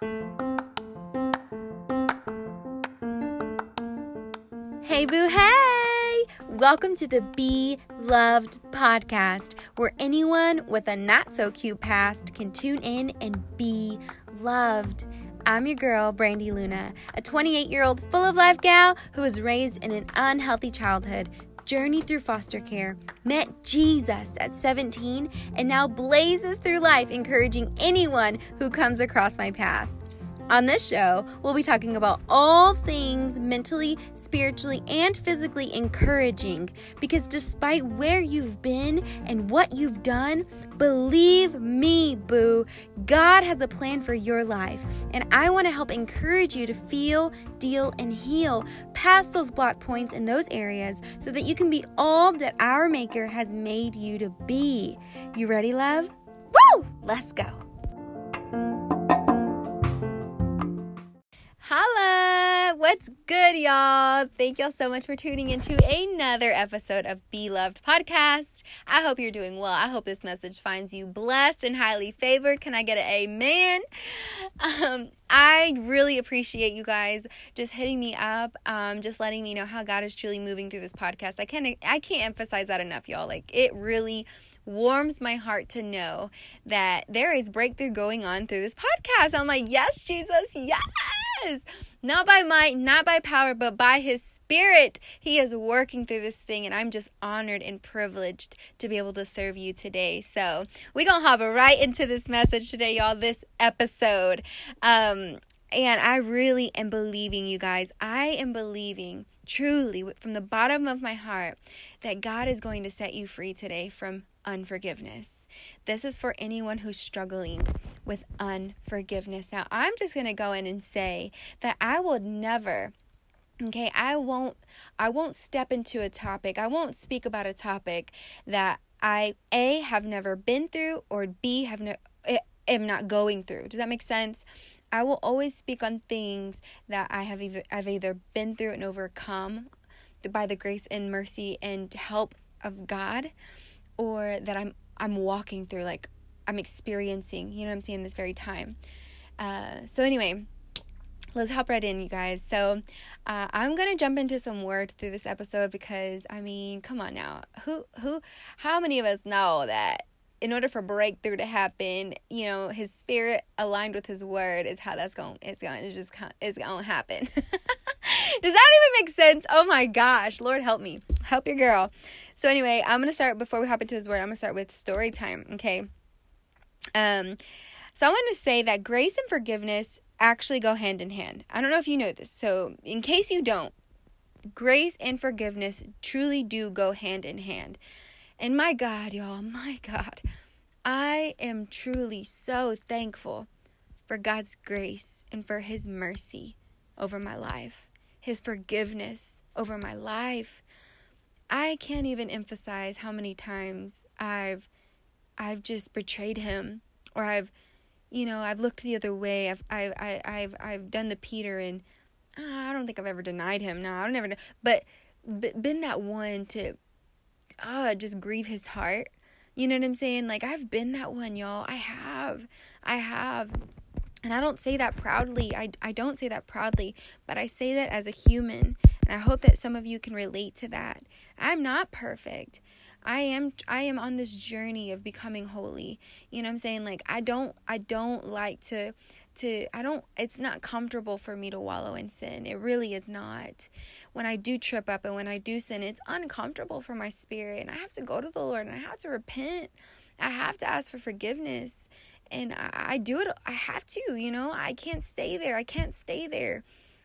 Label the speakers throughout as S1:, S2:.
S1: Hey, boo, hey! Welcome to the Be Loved podcast, where anyone with a not so cute past can tune in and be loved. I'm your girl, Brandy Luna, a 28 year old full of life gal who was raised in an unhealthy childhood, journeyed through foster care, met Jesus at 17, and now blazes through life encouraging anyone who comes across my path. On this show, we'll be talking about all things mentally, spiritually, and physically encouraging because despite where you've been and what you've done, believe me, boo, God has a plan for your life. And I want to help encourage you to feel, deal, and heal past those block points in those areas so that you can be all that our Maker has made you to be. You ready, love? Woo! Let's go. Holla! What's good, y'all? Thank y'all so much for tuning into another episode of Be Loved Podcast. I hope you're doing well. I hope this message finds you blessed and highly favored. Can I get an amen? Um, I really appreciate you guys just hitting me up, um, just letting me know how God is truly moving through this podcast. I can't I can't emphasize that enough, y'all. Like it really warms my heart to know that there is breakthrough going on through this podcast. I'm like, yes, Jesus, yes. Not by might, not by power, but by his spirit. He is working through this thing, and I'm just honored and privileged to be able to serve you today. So, we're going to hop right into this message today, y'all, this episode. Um, and I really am believing, you guys. I am believing truly from the bottom of my heart that God is going to set you free today from unforgiveness. This is for anyone who's struggling with unforgiveness. Now, I'm just going to go in and say that I will never okay, I won't I won't step into a topic. I won't speak about a topic that I A have never been through or B have no am not going through. Does that make sense? I will always speak on things that I have either, I've either been through and overcome by the grace and mercy and help of God or that I'm I'm walking through like I'm experiencing, you know what I'm saying, this very time. Uh, so anyway, let's hop right in, you guys. So uh, I'm gonna jump into some word through this episode because I mean, come on now, who who, how many of us know that in order for breakthrough to happen, you know, his spirit aligned with his word is how that's going. It's going. It's just. It's going to happen. Does that even make sense? Oh my gosh, Lord help me, help your girl. So anyway, I'm gonna start before we hop into his word. I'm gonna start with story time. Okay. Um, so I want to say that grace and forgiveness actually go hand in hand. I don't know if you know this. So in case you don't, grace and forgiveness truly do go hand in hand. And my God, y'all, my God, I am truly so thankful for God's grace and for His mercy over my life, His forgiveness over my life. I can't even emphasize how many times I've I've just betrayed him or I've you know, I've looked the other way. I've I've I, I've I've done the Peter and uh, I don't think I've ever denied him. No, I don't ever but, but been that one to uh just grieve his heart. You know what I'm saying? Like I've been that one, y'all. I have. I have. And I don't say that proudly. I, I don't say that proudly, but I say that as a human. And I hope that some of you can relate to that. I'm not perfect. I am I am on this journey of becoming holy. You know what I'm saying? Like I don't I don't like to to I don't it's not comfortable for me to wallow in sin. It really is not. When I do trip up and when I do sin, it's uncomfortable for my spirit and I have to go to the Lord and I have to repent. I have to ask for forgiveness. And I, I do it I have to, you know. I can't stay there. I can't stay there.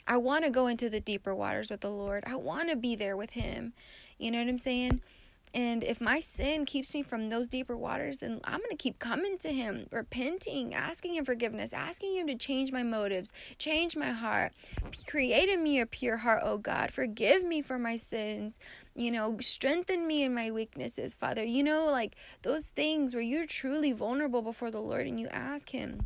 S1: I want to go into the deeper waters with the Lord. I want to be there with him. You know what I'm saying? And if my sin keeps me from those deeper waters, then I'm going to keep coming to Him, repenting, asking Him forgiveness, asking Him to change my motives, change my heart, create in me a pure heart, oh God. Forgive me for my sins, you know, strengthen me in my weaknesses, Father. You know, like those things where you're truly vulnerable before the Lord and you ask Him.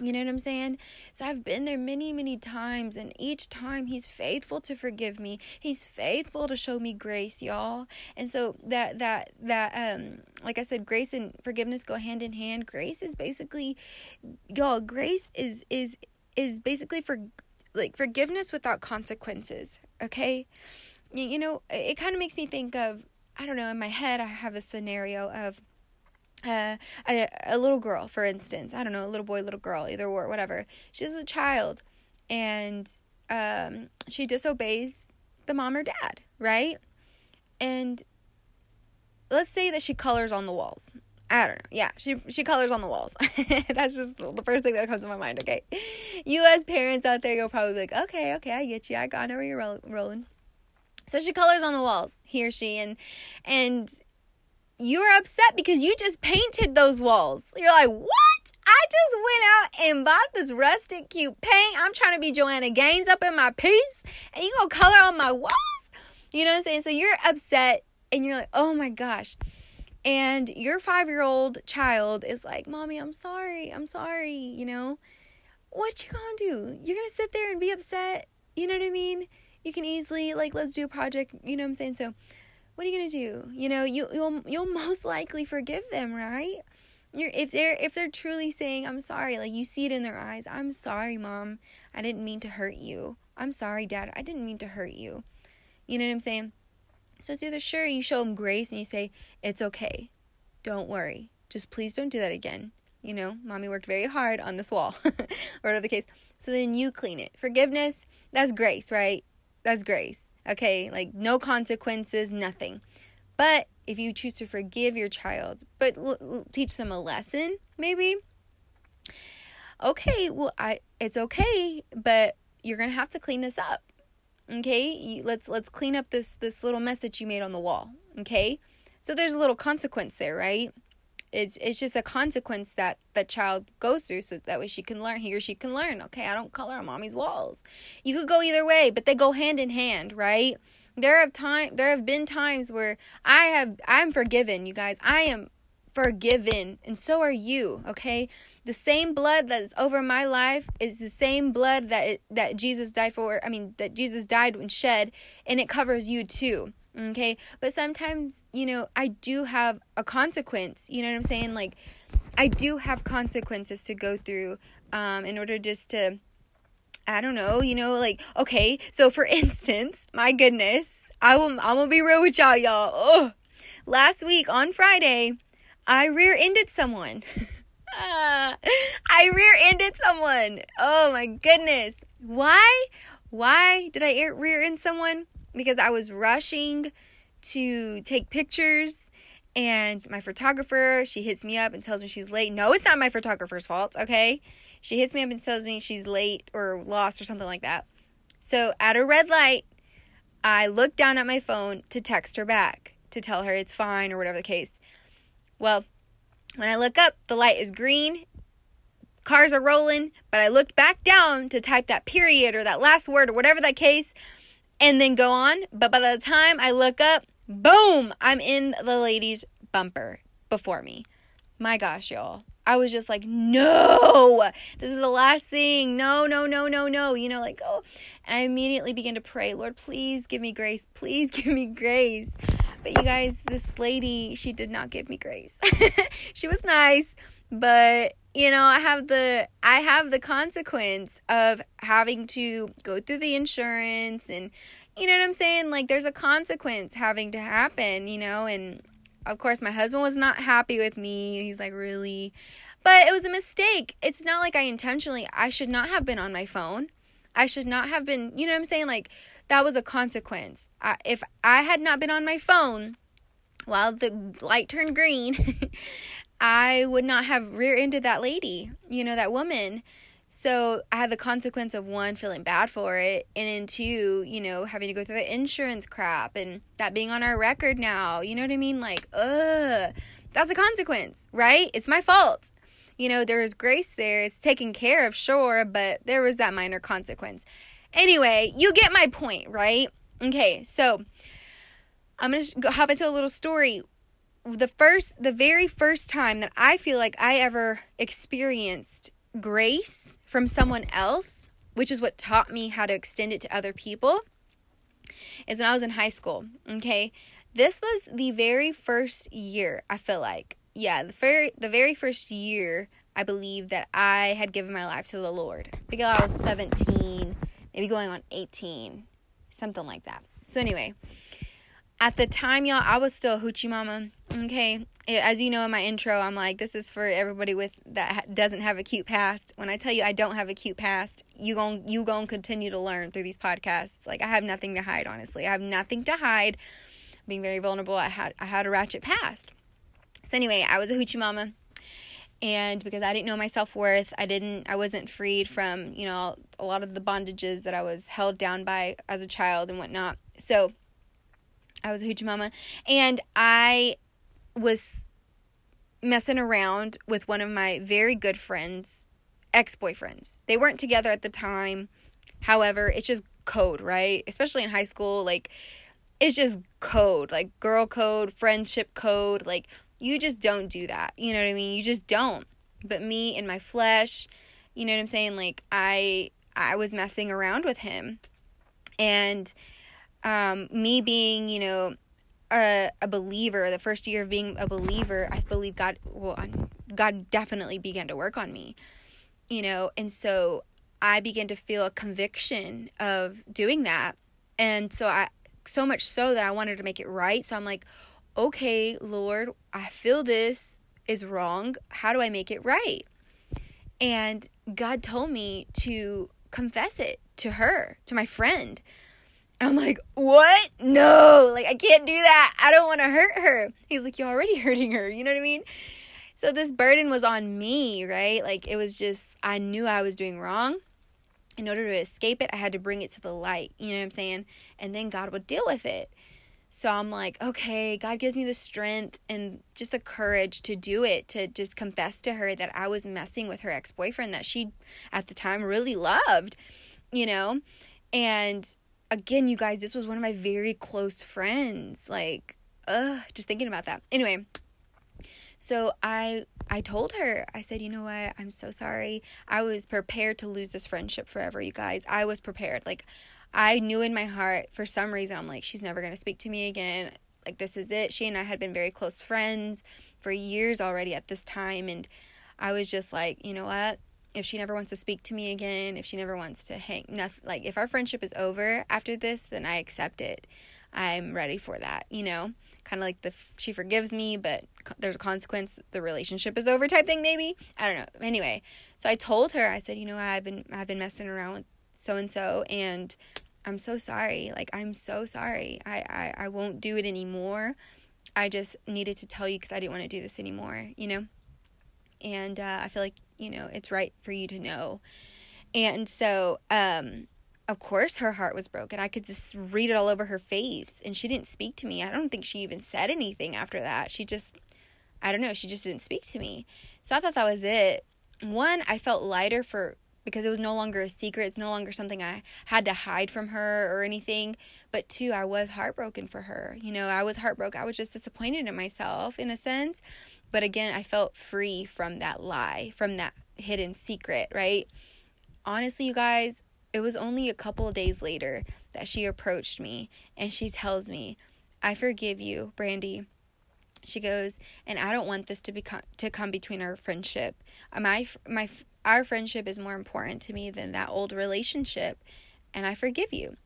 S1: You know what I'm saying? So I've been there many, many times, and each time He's faithful to forgive me. He's faithful to show me grace, y'all. And so that that that um, like I said, grace and forgiveness go hand in hand. Grace is basically, y'all. Grace is is is basically for like forgiveness without consequences, okay? You, you know, it, it kind of makes me think of I don't know, in my head I have a scenario of uh, a, a little girl, for instance, I don't know, a little boy, little girl, either or, whatever. She's a child and um, she disobeys the mom or dad, right? And let's say that she colors on the walls. I don't know. Yeah, she she colors on the walls. That's just the first thing that comes to my mind. Okay, you as parents out there, you'll probably be like, okay, okay, I get you. I got know where you're rolling. So she colors on the walls. He or she, and and you're upset because you just painted those walls. You're like, what? I just went out and bought this rustic cute paint. I'm trying to be Joanna Gaines up in my piece, and you gonna color on my walls? You know what I'm saying? So you're upset, and you're like, oh my gosh and your five year old child is like, Mommy, I'm sorry, I'm sorry, you know, what you gonna do? You're gonna sit there and be upset, you know what I mean? You can easily like let's do a project, you know what I'm saying? So what are you gonna do? You know, you you'll you'll most likely forgive them, right? You're if they're if they're truly saying, I'm sorry, like you see it in their eyes, I'm sorry, mom. I didn't mean to hurt you. I'm sorry, dad. I didn't mean to hurt you. You know what I'm saying? So it's either sure you show them grace and you say, It's okay. Don't worry. Just please don't do that again. You know, mommy worked very hard on this wall, or whatever the case. So then you clean it. Forgiveness, that's grace, right? That's grace. Okay, like no consequences, nothing. But if you choose to forgive your child, but l- l- teach them a lesson, maybe. Okay, well, I it's okay, but you're gonna have to clean this up okay you, let's let's clean up this this little mess that you made on the wall okay so there's a little consequence there right it's it's just a consequence that that child goes through so that way she can learn he or she can learn okay i don't color on mommy's walls you could go either way but they go hand in hand right there have time there have been times where i have i'm forgiven you guys i am forgiven and so are you okay the same blood that is over my life is the same blood that it, that Jesus died for. I mean, that Jesus died and shed, and it covers you too. Okay, but sometimes you know I do have a consequence. You know what I'm saying? Like, I do have consequences to go through um, in order just to. I don't know, you know, like okay. So for instance, my goodness, I will. I'm gonna be real with y'all, y'all. Oh, last week on Friday, I rear-ended someone. I rear-ended someone. Oh my goodness. Why? Why did I rear-end someone? Because I was rushing to take pictures and my photographer, she hits me up and tells me she's late. No, it's not my photographer's fault, okay? She hits me up and tells me she's late or lost or something like that. So, at a red light, I look down at my phone to text her back to tell her it's fine or whatever the case. Well, when I look up, the light is green. Cars are rolling, but I looked back down to type that period or that last word or whatever that case and then go on. But by the time I look up, boom, I'm in the lady's bumper before me. My gosh, y'all. I was just like, no, this is the last thing. No, no, no, no, no. You know, like, oh. And I immediately began to pray, Lord, please give me grace. Please give me grace. But you guys, this lady, she did not give me grace. she was nice, but you know, I have the I have the consequence of having to go through the insurance and you know what I'm saying? Like there's a consequence having to happen, you know, and of course my husband was not happy with me. He's like, "Really?" But it was a mistake. It's not like I intentionally I should not have been on my phone. I should not have been, you know what I'm saying? Like that was a consequence. I, if I had not been on my phone while the light turned green, I would not have rear ended that lady, you know, that woman. So I had the consequence of one, feeling bad for it, and then two, you know, having to go through the insurance crap and that being on our record now. You know what I mean? Like, ugh, that's a consequence, right? It's my fault. You know, there is grace there. It's taken care of, sure, but there was that minor consequence. Anyway, you get my point, right? Okay, so I'm going to hop into a little story. The first, the very first time that I feel like I ever experienced grace from someone else, which is what taught me how to extend it to other people, is when I was in high school. Okay, this was the very first year I feel like yeah, the very the very first year I believe that I had given my life to the Lord. I think I was 17, maybe going on 18, something like that. So anyway, at the time, y'all, I was still a hoochie mama. Okay, as you know in my intro, I'm like, this is for everybody with that doesn't have a cute past. When I tell you I don't have a cute past, you gon' you gon' continue to learn through these podcasts. Like I have nothing to hide. Honestly, I have nothing to hide. Being very vulnerable, I had I had a ratchet past. So anyway, I was a hoochie mama and because I didn't know my self-worth, I didn't I wasn't freed from, you know, a lot of the bondages that I was held down by as a child and whatnot. So I was a hoochie mama and I was messing around with one of my very good friends, ex-boyfriends. They weren't together at the time. However, it's just code, right? Especially in high school, like it's just code, like girl code, friendship code, like you just don't do that. You know what I mean? You just don't. But me in my flesh, you know what I'm saying? Like I I was messing around with him. And um me being, you know, a, a believer, the first year of being a believer, I believe God well God definitely began to work on me. You know, and so I began to feel a conviction of doing that. And so I so much so that I wanted to make it right. So I'm like, okay, Lord, I feel this is wrong. How do I make it right? And God told me to confess it to her, to my friend. I'm like, what? No, like I can't do that. I don't want to hurt her. He's like, you're already hurting her. You know what I mean? So this burden was on me, right? Like it was just, I knew I was doing wrong. In order to escape it, I had to bring it to the light. You know what I'm saying? And then God would deal with it. So I'm like, okay, God gives me the strength and just the courage to do it, to just confess to her that I was messing with her ex boyfriend that she at the time really loved, you know? And again, you guys, this was one of my very close friends. Like, ugh, just thinking about that. Anyway, so I I told her, I said, you know what, I'm so sorry. I was prepared to lose this friendship forever, you guys. I was prepared. Like I knew in my heart, for some reason, I'm like, she's never to speak to me again. Like, this is it. She and I had been very close friends for years already at this time. And I was just like, you know what? If she never wants to speak to me again, if she never wants to hang, nothing, like, if our friendship is over after this, then I accept it. I'm ready for that, you know? Kind of like the she forgives me, but there's a consequence. The relationship is over, type thing, maybe. I don't know. Anyway, so I told her, I said, you know, I've been I've been messing around with so and so and I'm so sorry. Like I'm so sorry. I I, I won't do it anymore. I just needed to tell you because I didn't want to do this anymore, you know? And uh, I feel like, you know, it's right for you to know. And so, um, of course, her heart was broken. I could just read it all over her face. And she didn't speak to me. I don't think she even said anything after that. She just, I don't know, she just didn't speak to me. So I thought that was it. One, I felt lighter for because it was no longer a secret. It's no longer something I had to hide from her or anything. But two, I was heartbroken for her. You know, I was heartbroken. I was just disappointed in myself in a sense. But again, I felt free from that lie, from that hidden secret, right? Honestly, you guys, it was only a couple of days later that she approached me and she tells me, I forgive you, Brandy. She goes, and I don't want this to become to come between our friendship. Uh, my my our friendship is more important to me than that old relationship, and I forgive you.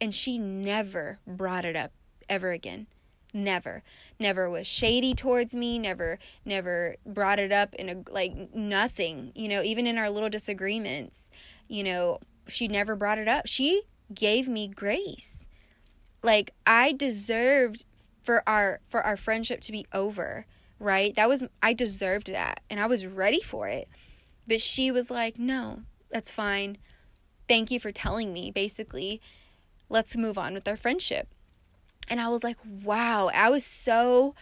S1: And she never brought it up ever again. Never. Never was shady towards me, never never brought it up in a like nothing, you know, even in our little disagreements, you know, she never brought it up. She gave me grace. Like I deserved for our for our friendship to be over, right? That was I deserved that and I was ready for it. But she was like, no, that's fine. Thank you for telling me, basically. Let's move on with our friendship. And I was like, wow. I was so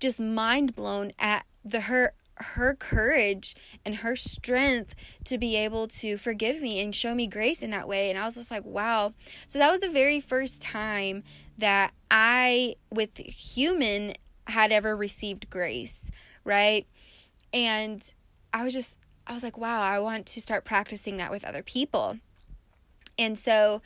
S1: just mind blown at the her her courage and her strength to be able to forgive me and show me grace in that way. And I was just like, wow. So that was the very first time that I, with human, had ever received grace, right? And I was just I was like, wow, I want to start practicing that with other people. And so,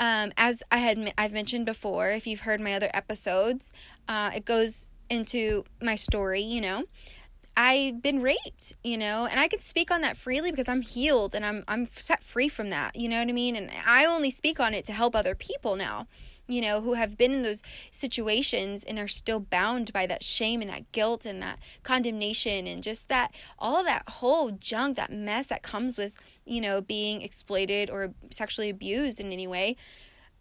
S1: um, as I had I've mentioned before, if you've heard my other episodes, uh, it goes into my story, you know, I've been raped, you know, and I can speak on that freely because I'm healed and I'm I'm set free from that, you know what I mean? And I only speak on it to help other people now, you know, who have been in those situations and are still bound by that shame and that guilt and that condemnation and just that all that whole junk, that mess that comes with, you know, being exploited or sexually abused in any way.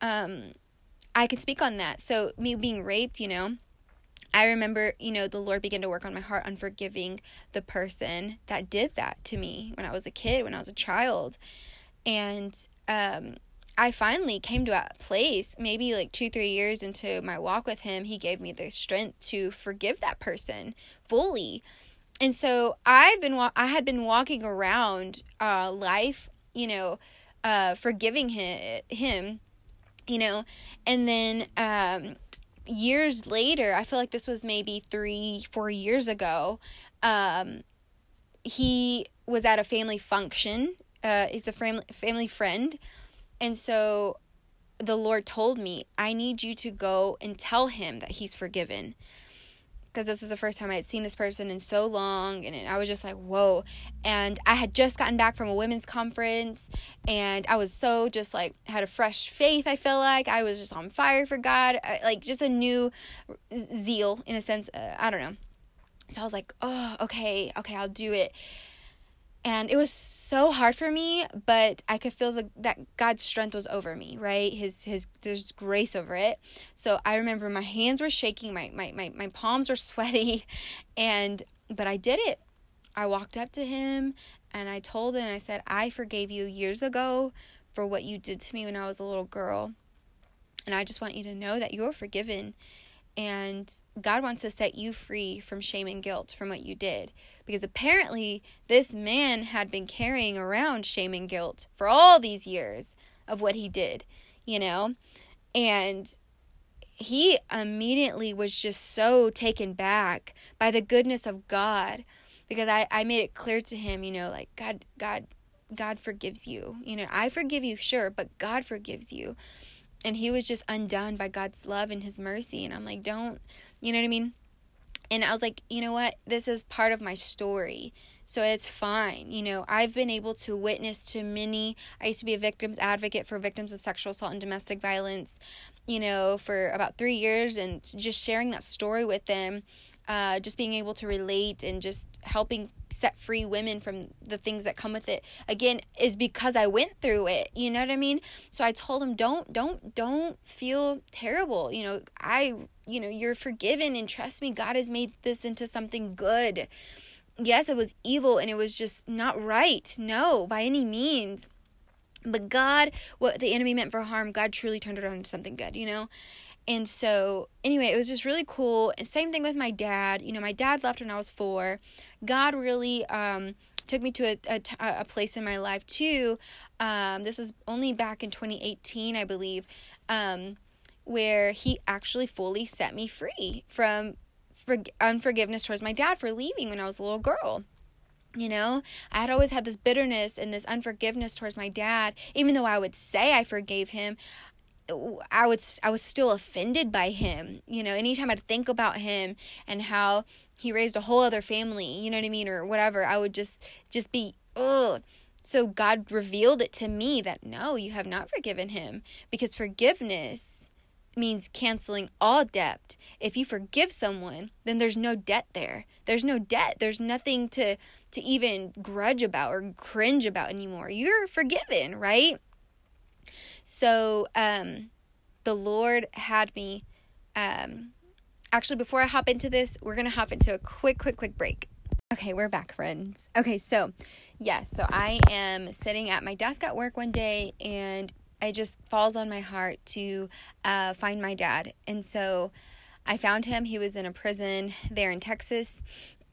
S1: Um I can speak on that. So me being raped, you know, I remember, you know, the Lord began to work on my heart on forgiving the person that did that to me when I was a kid, when I was a child. And um, I finally came to a place, maybe like two, three years into my walk with Him, He gave me the strength to forgive that person fully. And so I've been, I had been walking around uh, life, you know, uh, forgiving him, him, you know, and then um, years later, I feel like this was maybe three, four years ago. Um, he was at a family function. Uh, he's a family family friend, and so the Lord told me, "I need you to go and tell him that he's forgiven." Because this was the first time I had seen this person in so long, and I was just like, whoa. And I had just gotten back from a women's conference, and I was so just like, had a fresh faith, I feel like. I was just on fire for God, like just a new zeal in a sense. Uh, I don't know. So I was like, oh, okay, okay, I'll do it and it was so hard for me but i could feel the, that god's strength was over me right? His his there's grace over it. So i remember my hands were shaking my my my, my palms were sweaty and but i did it. I walked up to him and i told him i said i forgave you years ago for what you did to me when i was a little girl and i just want you to know that you're forgiven and god wants to set you free from shame and guilt from what you did because apparently this man had been carrying around shame and guilt for all these years of what he did, you know? And he immediately was just so taken back by the goodness of God because I, I made it clear to him, you know, like God, God, God forgives you. You know, I forgive you, sure, but God forgives you. And he was just undone by God's love and his mercy. And I'm like, don't, you know what I mean? And I was like, you know what? This is part of my story. So it's fine. You know, I've been able to witness to many. I used to be a victims advocate for victims of sexual assault and domestic violence, you know, for about three years and just sharing that story with them. Uh, just being able to relate and just helping set free women from the things that come with it again is because I went through it you know what I mean so I told him don't don't don't feel terrible you know I you know, you're forgiven and trust me, God has made this into something good. Yes, it was evil and it was just not right. No, by any means. But God, what the enemy meant for harm, God truly turned it around into something good, you know? And so, anyway, it was just really cool. And same thing with my dad. You know, my dad left when I was four. God really um, took me to a, a, a place in my life, too. Um, this was only back in 2018, I believe. Um, where he actually fully set me free from for, unforgiveness towards my dad for leaving when I was a little girl. You know, I had always had this bitterness and this unforgiveness towards my dad, even though I would say I forgave him. I would I was still offended by him. You know, anytime I'd think about him and how he raised a whole other family, you know what I mean, or whatever, I would just just be ugh. So God revealed it to me that no, you have not forgiven him because forgiveness means canceling all debt. If you forgive someone, then there's no debt there. There's no debt. There's nothing to to even grudge about or cringe about anymore. You're forgiven, right? So um the Lord had me um actually before I hop into this, we're going to hop into a quick quick quick break. Okay, we're back, friends. Okay, so yes, so I am sitting at my desk at work one day and it just falls on my heart to uh, find my dad. And so I found him. He was in a prison there in Texas.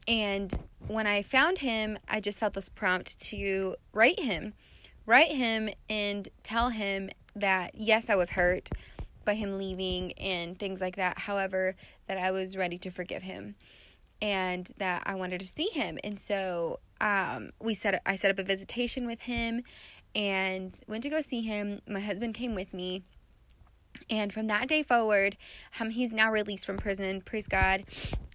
S1: And when I found him, I just felt this prompt to write him, write him and tell him that yes, I was hurt by him leaving and things like that. However, that I was ready to forgive him and that I wanted to see him. And so um, we set I set up a visitation with him and went to go see him. My husband came with me. And from that day forward, um, he's now released from prison, praise God.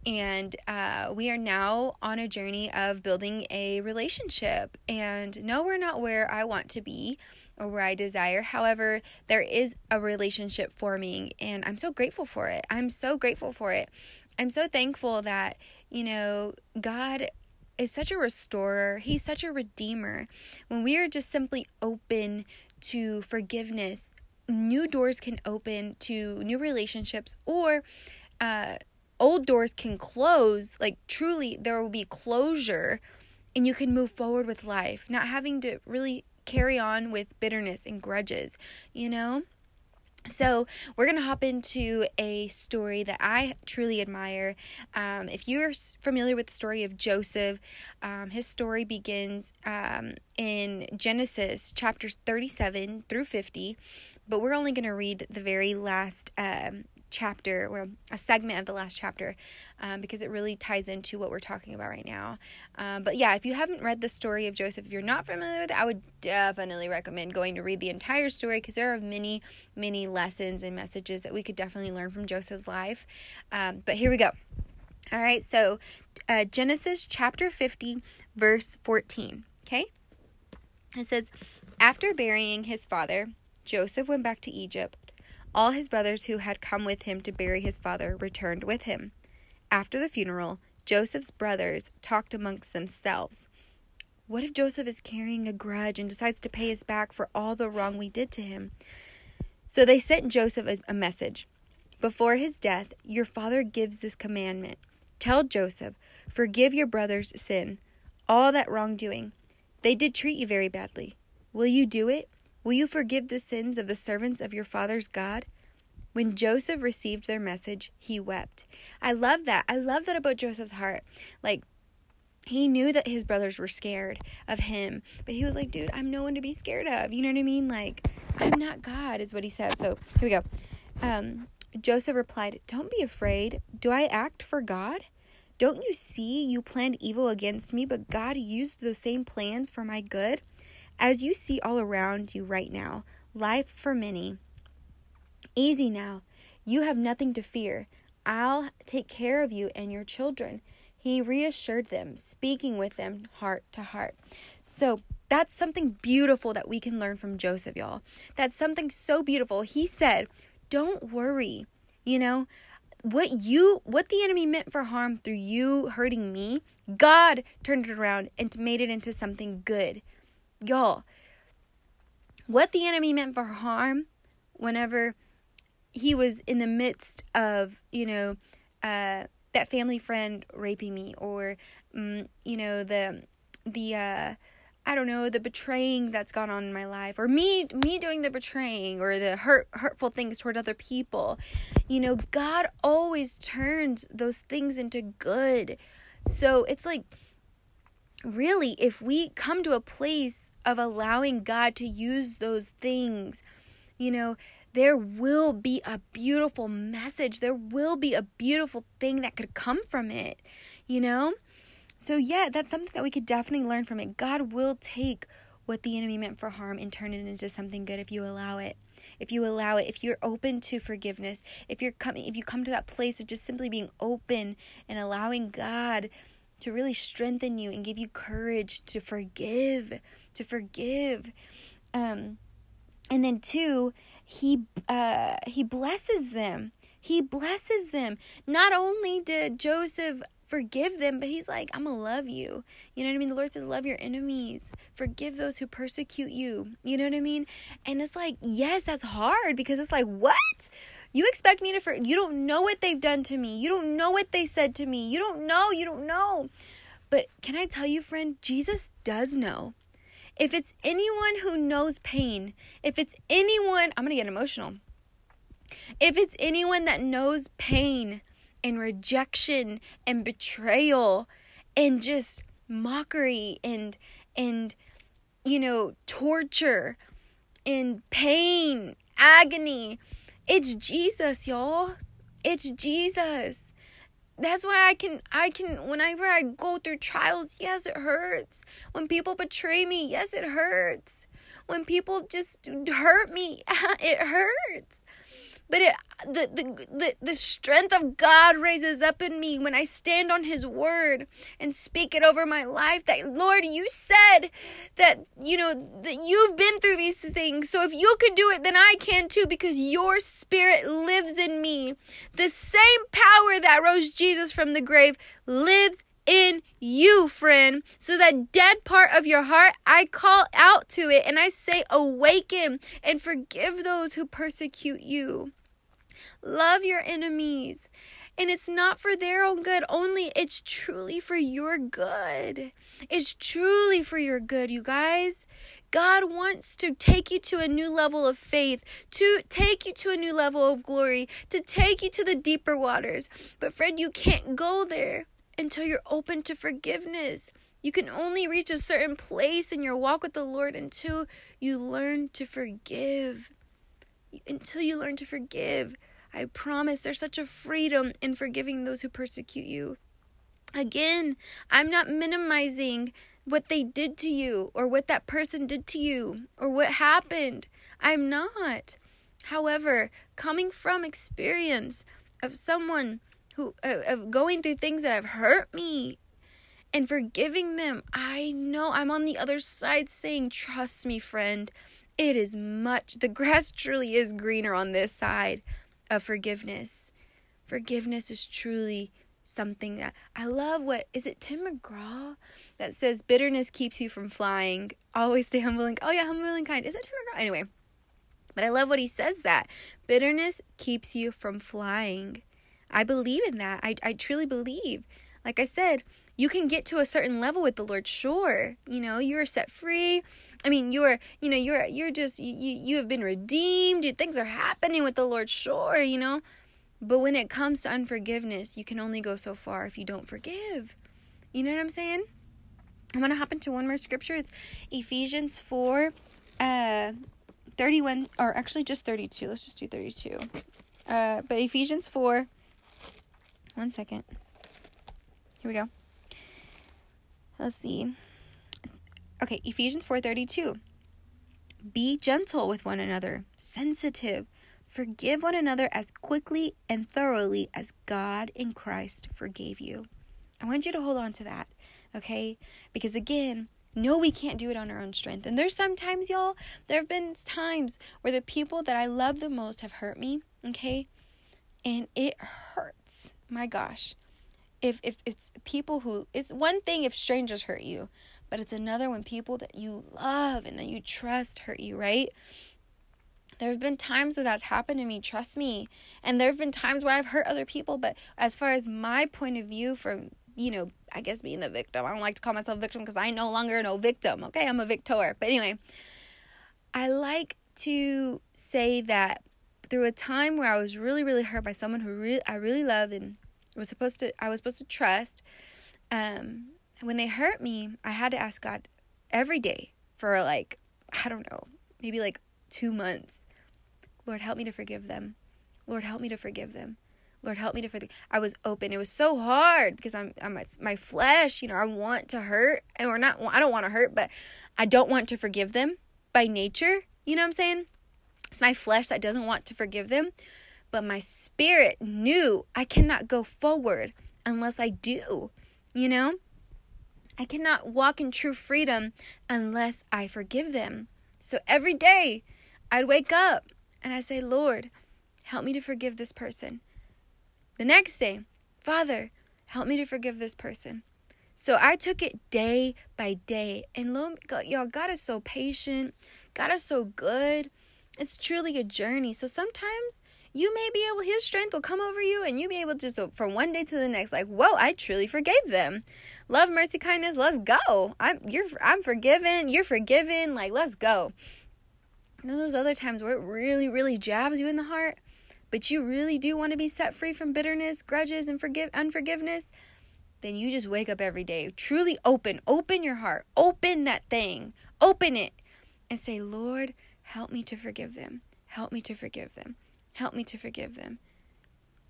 S1: and uh, we are now on a journey of building a relationship. And no, we're not where I want to be or where I desire. However, there is a relationship forming, and I'm so grateful for it. I'm so grateful for it. I'm so thankful that, you know, God is such a restorer, He's such a redeemer. When we are just simply open to forgiveness, new doors can open to new relationships or, uh, old doors can close, like truly there will be closure and you can move forward with life, not having to really carry on with bitterness and grudges, you know? So, we're going to hop into a story that I truly admire. Um, if you're familiar with the story of Joseph, um, his story begins um, in Genesis chapters 37 through 50, but we're only going to read the very last um, chapter or a segment of the last chapter um, because it really ties into what we're talking about right now. Um, but yeah, if you haven't read the story of Joseph, if you're not familiar with it, I would definitely recommend going to read the entire story because there are many, many lessons and messages that we could definitely learn from Joseph's life. Um, but here we go. All right, so uh, Genesis chapter 50, verse 14. Okay? It says, After burying his father, Joseph went back to Egypt all his brothers who had come with him to bury his father returned with him. After the funeral, Joseph's brothers talked amongst themselves. What if Joseph is carrying a grudge and decides to pay us back for all the wrong we did to him? So they sent Joseph a message. Before his death, your father gives this commandment Tell Joseph, forgive your brother's sin, all that wrongdoing. They did treat you very badly. Will you do it? Will you forgive the sins of the servants of your father's God? When Joseph received their message, he wept. I love that. I love that about Joseph's heart. Like, he knew that his brothers were scared of him, but he was like, dude, I'm no one to be scared of. You know what I mean? Like, I'm not God, is what he says. So here we go. Um, Joseph replied, Don't be afraid. Do I act for God? Don't you see you planned evil against me, but God used those same plans for my good? As you see all around you right now, life for many. Easy now. You have nothing to fear. I'll take care of you and your children. He reassured them, speaking with them heart to heart. So, that's something beautiful that we can learn from Joseph, y'all. That's something so beautiful. He said, Don't worry. You know, what you what the enemy meant for harm through you hurting me, God turned it around and made it into something good. Y'all, what the enemy meant for harm whenever he was in the midst of, you know, uh, that family friend raping me or, um, you know, the, the, uh, I don't know, the betraying that's gone on in my life or me me doing the betraying or the hurt hurtful things toward other people. You know, God always turns those things into good. So it's like really, if we come to a place of allowing God to use those things, you know, there will be a beautiful message. There will be a beautiful thing that could come from it, you know? So, yeah, that's something that we could definitely learn from it. God will take what the enemy meant for harm and turn it into something good if you allow it. If you allow it, if you're open to forgiveness, if you're coming if you come to that place of just simply being open and allowing God to really strengthen you and give you courage to forgive, to forgive. Um, and then two, he uh, he blesses them. He blesses them. Not only did Joseph forgive them, but he's like, I'm gonna love you. You know what I mean? The Lord says, Love your enemies, forgive those who persecute you. You know what I mean? And it's like, yes, that's hard because it's like, what? You expect me to for you don't know what they've done to me. You don't know what they said to me. You don't know. You don't know. But can I tell you, friend, Jesus does know. If it's anyone who knows pain, if it's anyone, I'm going to get emotional. If it's anyone that knows pain and rejection and betrayal and just mockery and and you know, torture and pain, agony, it's Jesus, y'all. It's Jesus. That's why I can I can whenever I go through trials, yes it hurts. When people betray me, yes it hurts. When people just hurt me, it hurts. But it the, the the the strength of God raises up in me when I stand on his word and speak it over my life that Lord you said that you know that you've been through these things so if you could do it then I can too because your spirit lives in me the same power that rose Jesus from the grave lives in you, friend. So that dead part of your heart, I call out to it and I say, Awaken and forgive those who persecute you. Love your enemies. And it's not for their own good only, it's truly for your good. It's truly for your good, you guys. God wants to take you to a new level of faith, to take you to a new level of glory, to take you to the deeper waters. But, friend, you can't go there until you're open to forgiveness. You can only reach a certain place in your walk with the Lord until you learn to forgive. Until you learn to forgive. I promise there's such a freedom in forgiving those who persecute you. Again, I'm not minimizing what they did to you or what that person did to you or what happened. I'm not. However, coming from experience of someone who of going through things that have hurt me and forgiving them. I know I'm on the other side saying, Trust me, friend, it is much, the grass truly is greener on this side of forgiveness. Forgiveness is truly something that I love. What is it, Tim McGraw, that says bitterness keeps you from flying. Always stay humble and oh yeah, humble and kind. Is it Tim McGraw? Anyway, but I love what he says that bitterness keeps you from flying. I believe in that. I, I truly believe. Like I said, you can get to a certain level with the Lord, sure. You know, you're set free. I mean, you're, you know, you're you're just you you have been redeemed. Things are happening with the Lord, sure, you know. But when it comes to unforgiveness, you can only go so far if you don't forgive. You know what I'm saying? I'm to hop into one more scripture. It's Ephesians 4 uh 31 or actually just 32. Let's just do 32. Uh but Ephesians 4 one second. Here we go. Let's see. Okay, Ephesians 4:32. Be gentle with one another, sensitive. Forgive one another as quickly and thoroughly as God in Christ forgave you. I want you to hold on to that, okay? Because again, no, we can't do it on our own strength. And there's sometimes, y'all, there have been times where the people that I love the most have hurt me, okay? And it hurts my gosh if if it's people who it's one thing if strangers hurt you but it's another when people that you love and that you trust hurt you right? There have been times where that's happened to me trust me. And there have been times where i've hurt other people but as far as my point of view from you know i guess being the victim i don't like to call myself victim because i no longer no victim okay? I'm a victor. But anyway i like to say that through a time where i was really really hurt by someone who really i really love and was supposed to I was supposed to trust. Um, when they hurt me, I had to ask God every day for like I don't know, maybe like 2 months. Lord, help me to forgive them. Lord, help me to forgive them. Lord, help me to forgive. I was open. It was so hard because I'm, I'm my flesh. You know, I want to hurt, or not. I don't want to hurt, but I don't want to forgive them by nature. You know what I'm saying? It's my flesh that doesn't want to forgive them. But my spirit knew I cannot go forward unless I do, you know? I cannot walk in true freedom unless I forgive them. So every day I'd wake up and I say, Lord, help me to forgive this person. The next day, Father, help me to forgive this person. So I took it day by day. And lo, y'all, God is so patient. God is so good. It's truly a journey. So sometimes you may be able his strength will come over you and you be able to just from one day to the next like whoa i truly forgave them. Love mercy kindness let's go. I'm you're i'm forgiven you're forgiven like let's go. And those other times where it really really jabs you in the heart but you really do want to be set free from bitterness grudges and forgive unforgiveness then you just wake up every day truly open. Open your heart. Open that thing. Open it and say lord help me to forgive them. Help me to forgive them Help me to forgive them.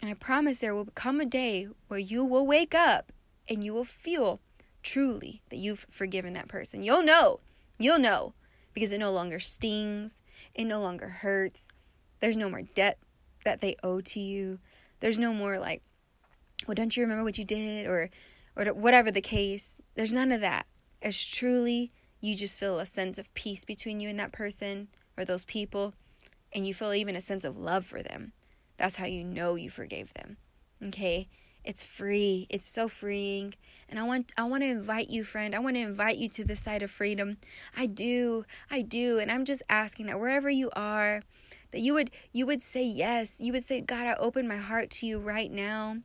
S1: And I promise there will come a day where you will wake up and you will feel truly that you've forgiven that person. You'll know. You'll know because it no longer stings, it no longer hurts. There's no more debt that they owe to you. There's no more like, well, don't you remember what you did or or whatever the case. There's none of that. It's truly you just feel a sense of peace between you and that person or those people and you feel even a sense of love for them. That's how you know you forgave them. Okay? It's free. It's so freeing. And I want I want to invite you, friend. I want to invite you to the side of freedom. I do. I do. And I'm just asking that wherever you are, that you would you would say yes. You would say, "God, I open my heart to you right now."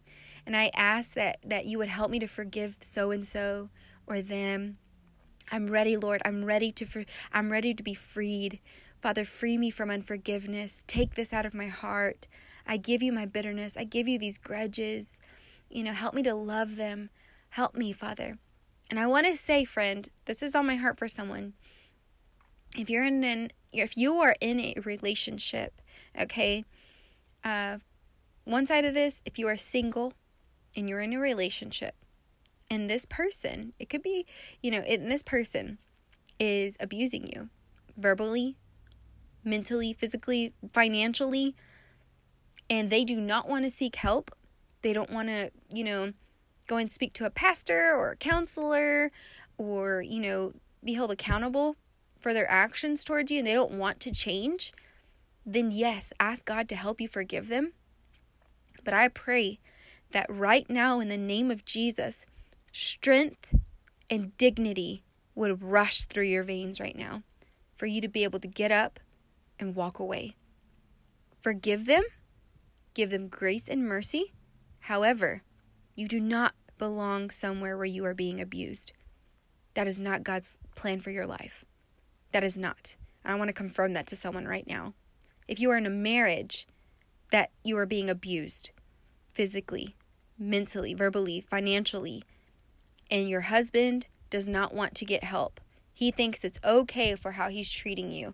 S1: And I ask that that you would help me to forgive so and so or them. I'm ready, Lord. I'm ready to for, I'm ready to be freed. Father, free me from unforgiveness. Take this out of my heart. I give you my bitterness. I give you these grudges. You know, help me to love them. Help me, Father. And I want to say, friend, this is on my heart for someone. If you're in an if you are in a relationship, okay, uh, one side of this, if you are single and you're in a relationship, and this person, it could be, you know, and this person is abusing you verbally, mentally, physically, financially, and they do not want to seek help, they don't want to, you know, go and speak to a pastor or a counselor or, you know, be held accountable for their actions towards you and they don't want to change, then yes, ask God to help you forgive them. But I pray that right now, in the name of Jesus, strength and dignity would rush through your veins right now for you to be able to get up and walk away. Forgive them, give them grace and mercy. However, you do not belong somewhere where you are being abused. That is not God's plan for your life. That is not. I want to confirm that to someone right now. If you are in a marriage that you are being abused physically, mentally, verbally, financially, and your husband does not want to get help, he thinks it's okay for how he's treating you.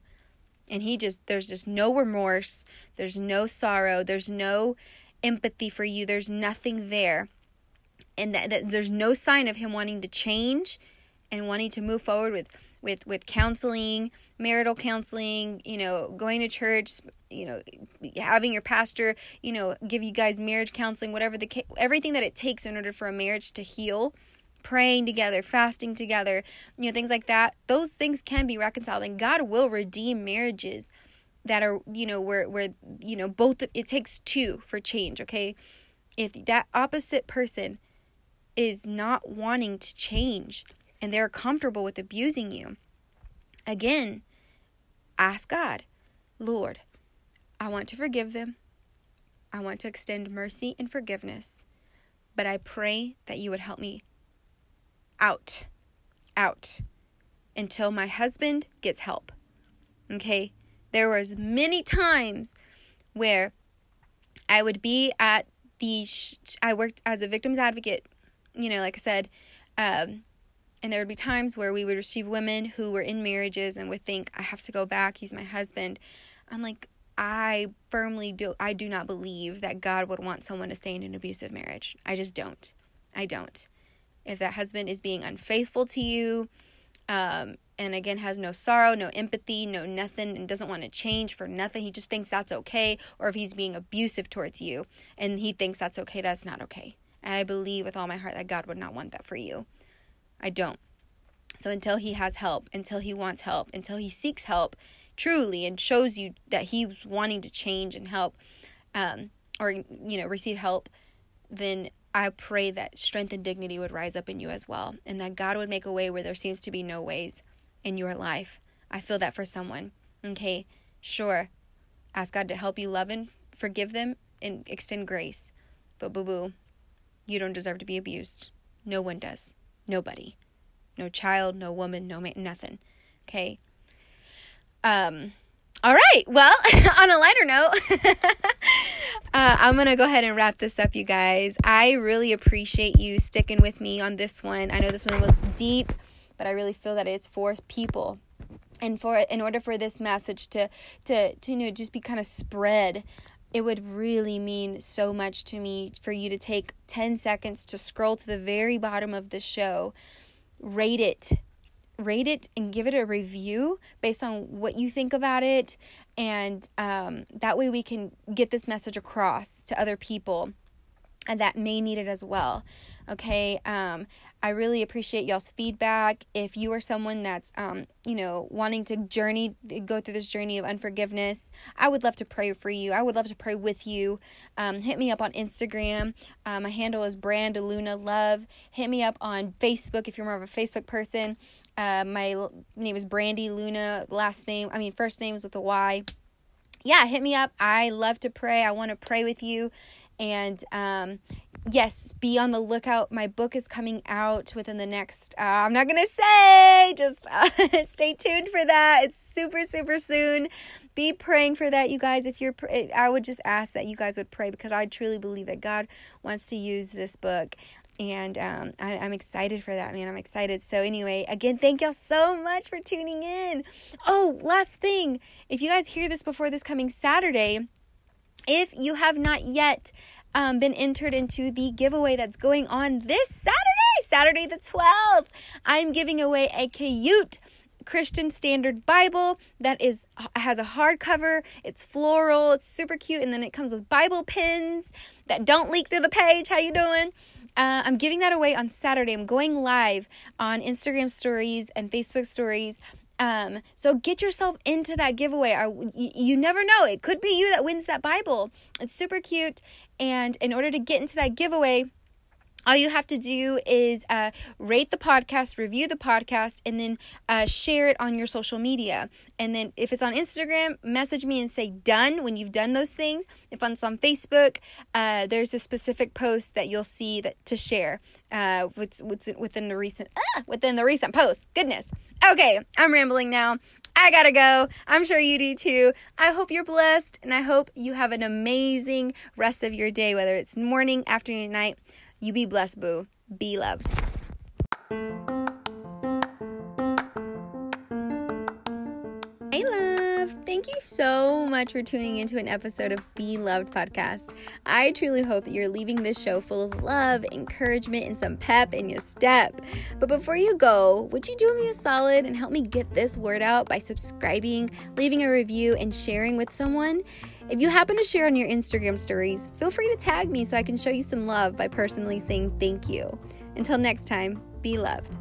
S1: And he just, there's just no remorse, there's no sorrow, there's no empathy for you, there's nothing there. And that, that there's no sign of him wanting to change and wanting to move forward with with with counseling, marital counseling, you know, going to church, you know, having your pastor, you know, give you guys marriage counseling, whatever the everything that it takes in order for a marriage to heal, praying together, fasting together, you know, things like that. Those things can be reconciled and God will redeem marriages that are, you know, where where you know, both it takes two for change, okay? If that opposite person is not wanting to change, and they're comfortable with abusing you, again, ask God, Lord, I want to forgive them. I want to extend mercy and forgiveness. But I pray that you would help me out, out until my husband gets help. Okay? There was many times where I would be at the sh- I worked as a victims advocate, you know, like I said, um, and there would be times where we would receive women who were in marriages and would think, I have to go back. He's my husband. I'm like, I firmly do. I do not believe that God would want someone to stay in an abusive marriage. I just don't. I don't. If that husband is being unfaithful to you, um, and again has no sorrow, no empathy, no nothing, and doesn't want to change for nothing, he just thinks that's okay, or if he's being abusive towards you and he thinks that's okay, that's not okay. And I believe with all my heart that God would not want that for you. I don't. So until he has help, until he wants help, until he seeks help truly and shows you that he's wanting to change and help, um, or you know receive help, then I pray that strength and dignity would rise up in you as well, and that God would make a way where there seems to be no ways in your life. I feel that for someone. Okay, sure. Ask God to help you love and forgive them and extend grace. But boo boo, you don't deserve to be abused. No one does. Nobody. No child, no woman, no man, nothing. Okay. Um, all right. Well, on a lighter note, uh, I'm going to go ahead and wrap this up, you guys. I really appreciate you sticking with me on this one. I know this one was deep, but I really feel that it's for people. And for in order for this message to to to you know just be kind of spread, it would really mean so much to me for you to take 10 seconds to scroll to the very bottom of the show, rate it, rate it, and give it a review based on what you think about it. And um, that way we can get this message across to other people that may need it as well. Okay. Um, I really appreciate y'all's feedback. If you are someone that's, um, you know, wanting to journey, go through this journey of unforgiveness, I would love to pray for you. I would love to pray with you. Um, hit me up on Instagram. Uh, my handle is Brand Luna Love. Hit me up on Facebook if you're more of a Facebook person. Uh, my name is Brandy Luna. Last name, I mean, first name is with a Y. Yeah, hit me up. I love to pray. I want to pray with you. And um, yes, be on the lookout. My book is coming out within the next, uh, I'm not going to say, just uh, stay tuned for that. It's super, super soon. Be praying for that, you guys. If you're, I would just ask that you guys would pray because I truly believe that God wants to use this book. And um, I, I'm excited for that, man. I'm excited. So, anyway, again, thank y'all so much for tuning in. Oh, last thing. If you guys hear this before this coming Saturday, if you have not yet um, been entered into the giveaway that's going on this Saturday, Saturday the 12th. I'm giving away a cute Christian Standard Bible that is has a hardcover. It's floral. It's super cute, and then it comes with Bible pins that don't leak through the page. How you doing? Uh, I'm giving that away on Saturday. I'm going live on Instagram stories and Facebook stories. Um, so get yourself into that giveaway. I, you, you never know. It could be you that wins that Bible. It's super cute. And in order to get into that giveaway, all you have to do is uh, rate the podcast, review the podcast, and then uh, share it on your social media. And then if it's on Instagram, message me and say done when you've done those things. If it's on Facebook, uh, there's a specific post that you'll see that to share uh, within the recent ah, within the recent post. Goodness. Okay, I'm rambling now. I gotta go. I'm sure you do too. I hope you're blessed and I hope you have an amazing rest of your day, whether it's morning, afternoon, night. You be blessed, boo. Be loved. Hey, love. Thank you so much for tuning into an episode of Be Loved podcast. I truly hope that you're leaving this show full of love, encouragement, and some pep in your step. But before you go, would you do me a solid and help me get this word out by subscribing, leaving a review, and sharing with someone? If you happen to share on your Instagram stories, feel free to tag me so I can show you some love by personally saying thank you. Until next time, be loved.